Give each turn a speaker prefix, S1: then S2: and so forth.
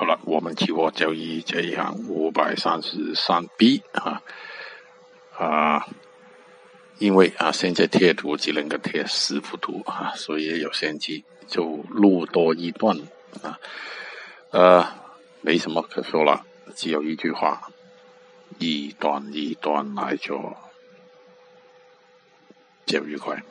S1: 好了，我们期货交易这一行五百三十三 B 啊啊，因为啊现在贴图只能够贴十幅图啊，所以有限期就录多一段啊，呃，没什么可说了，只有一句话，一段一段来做，就愉快。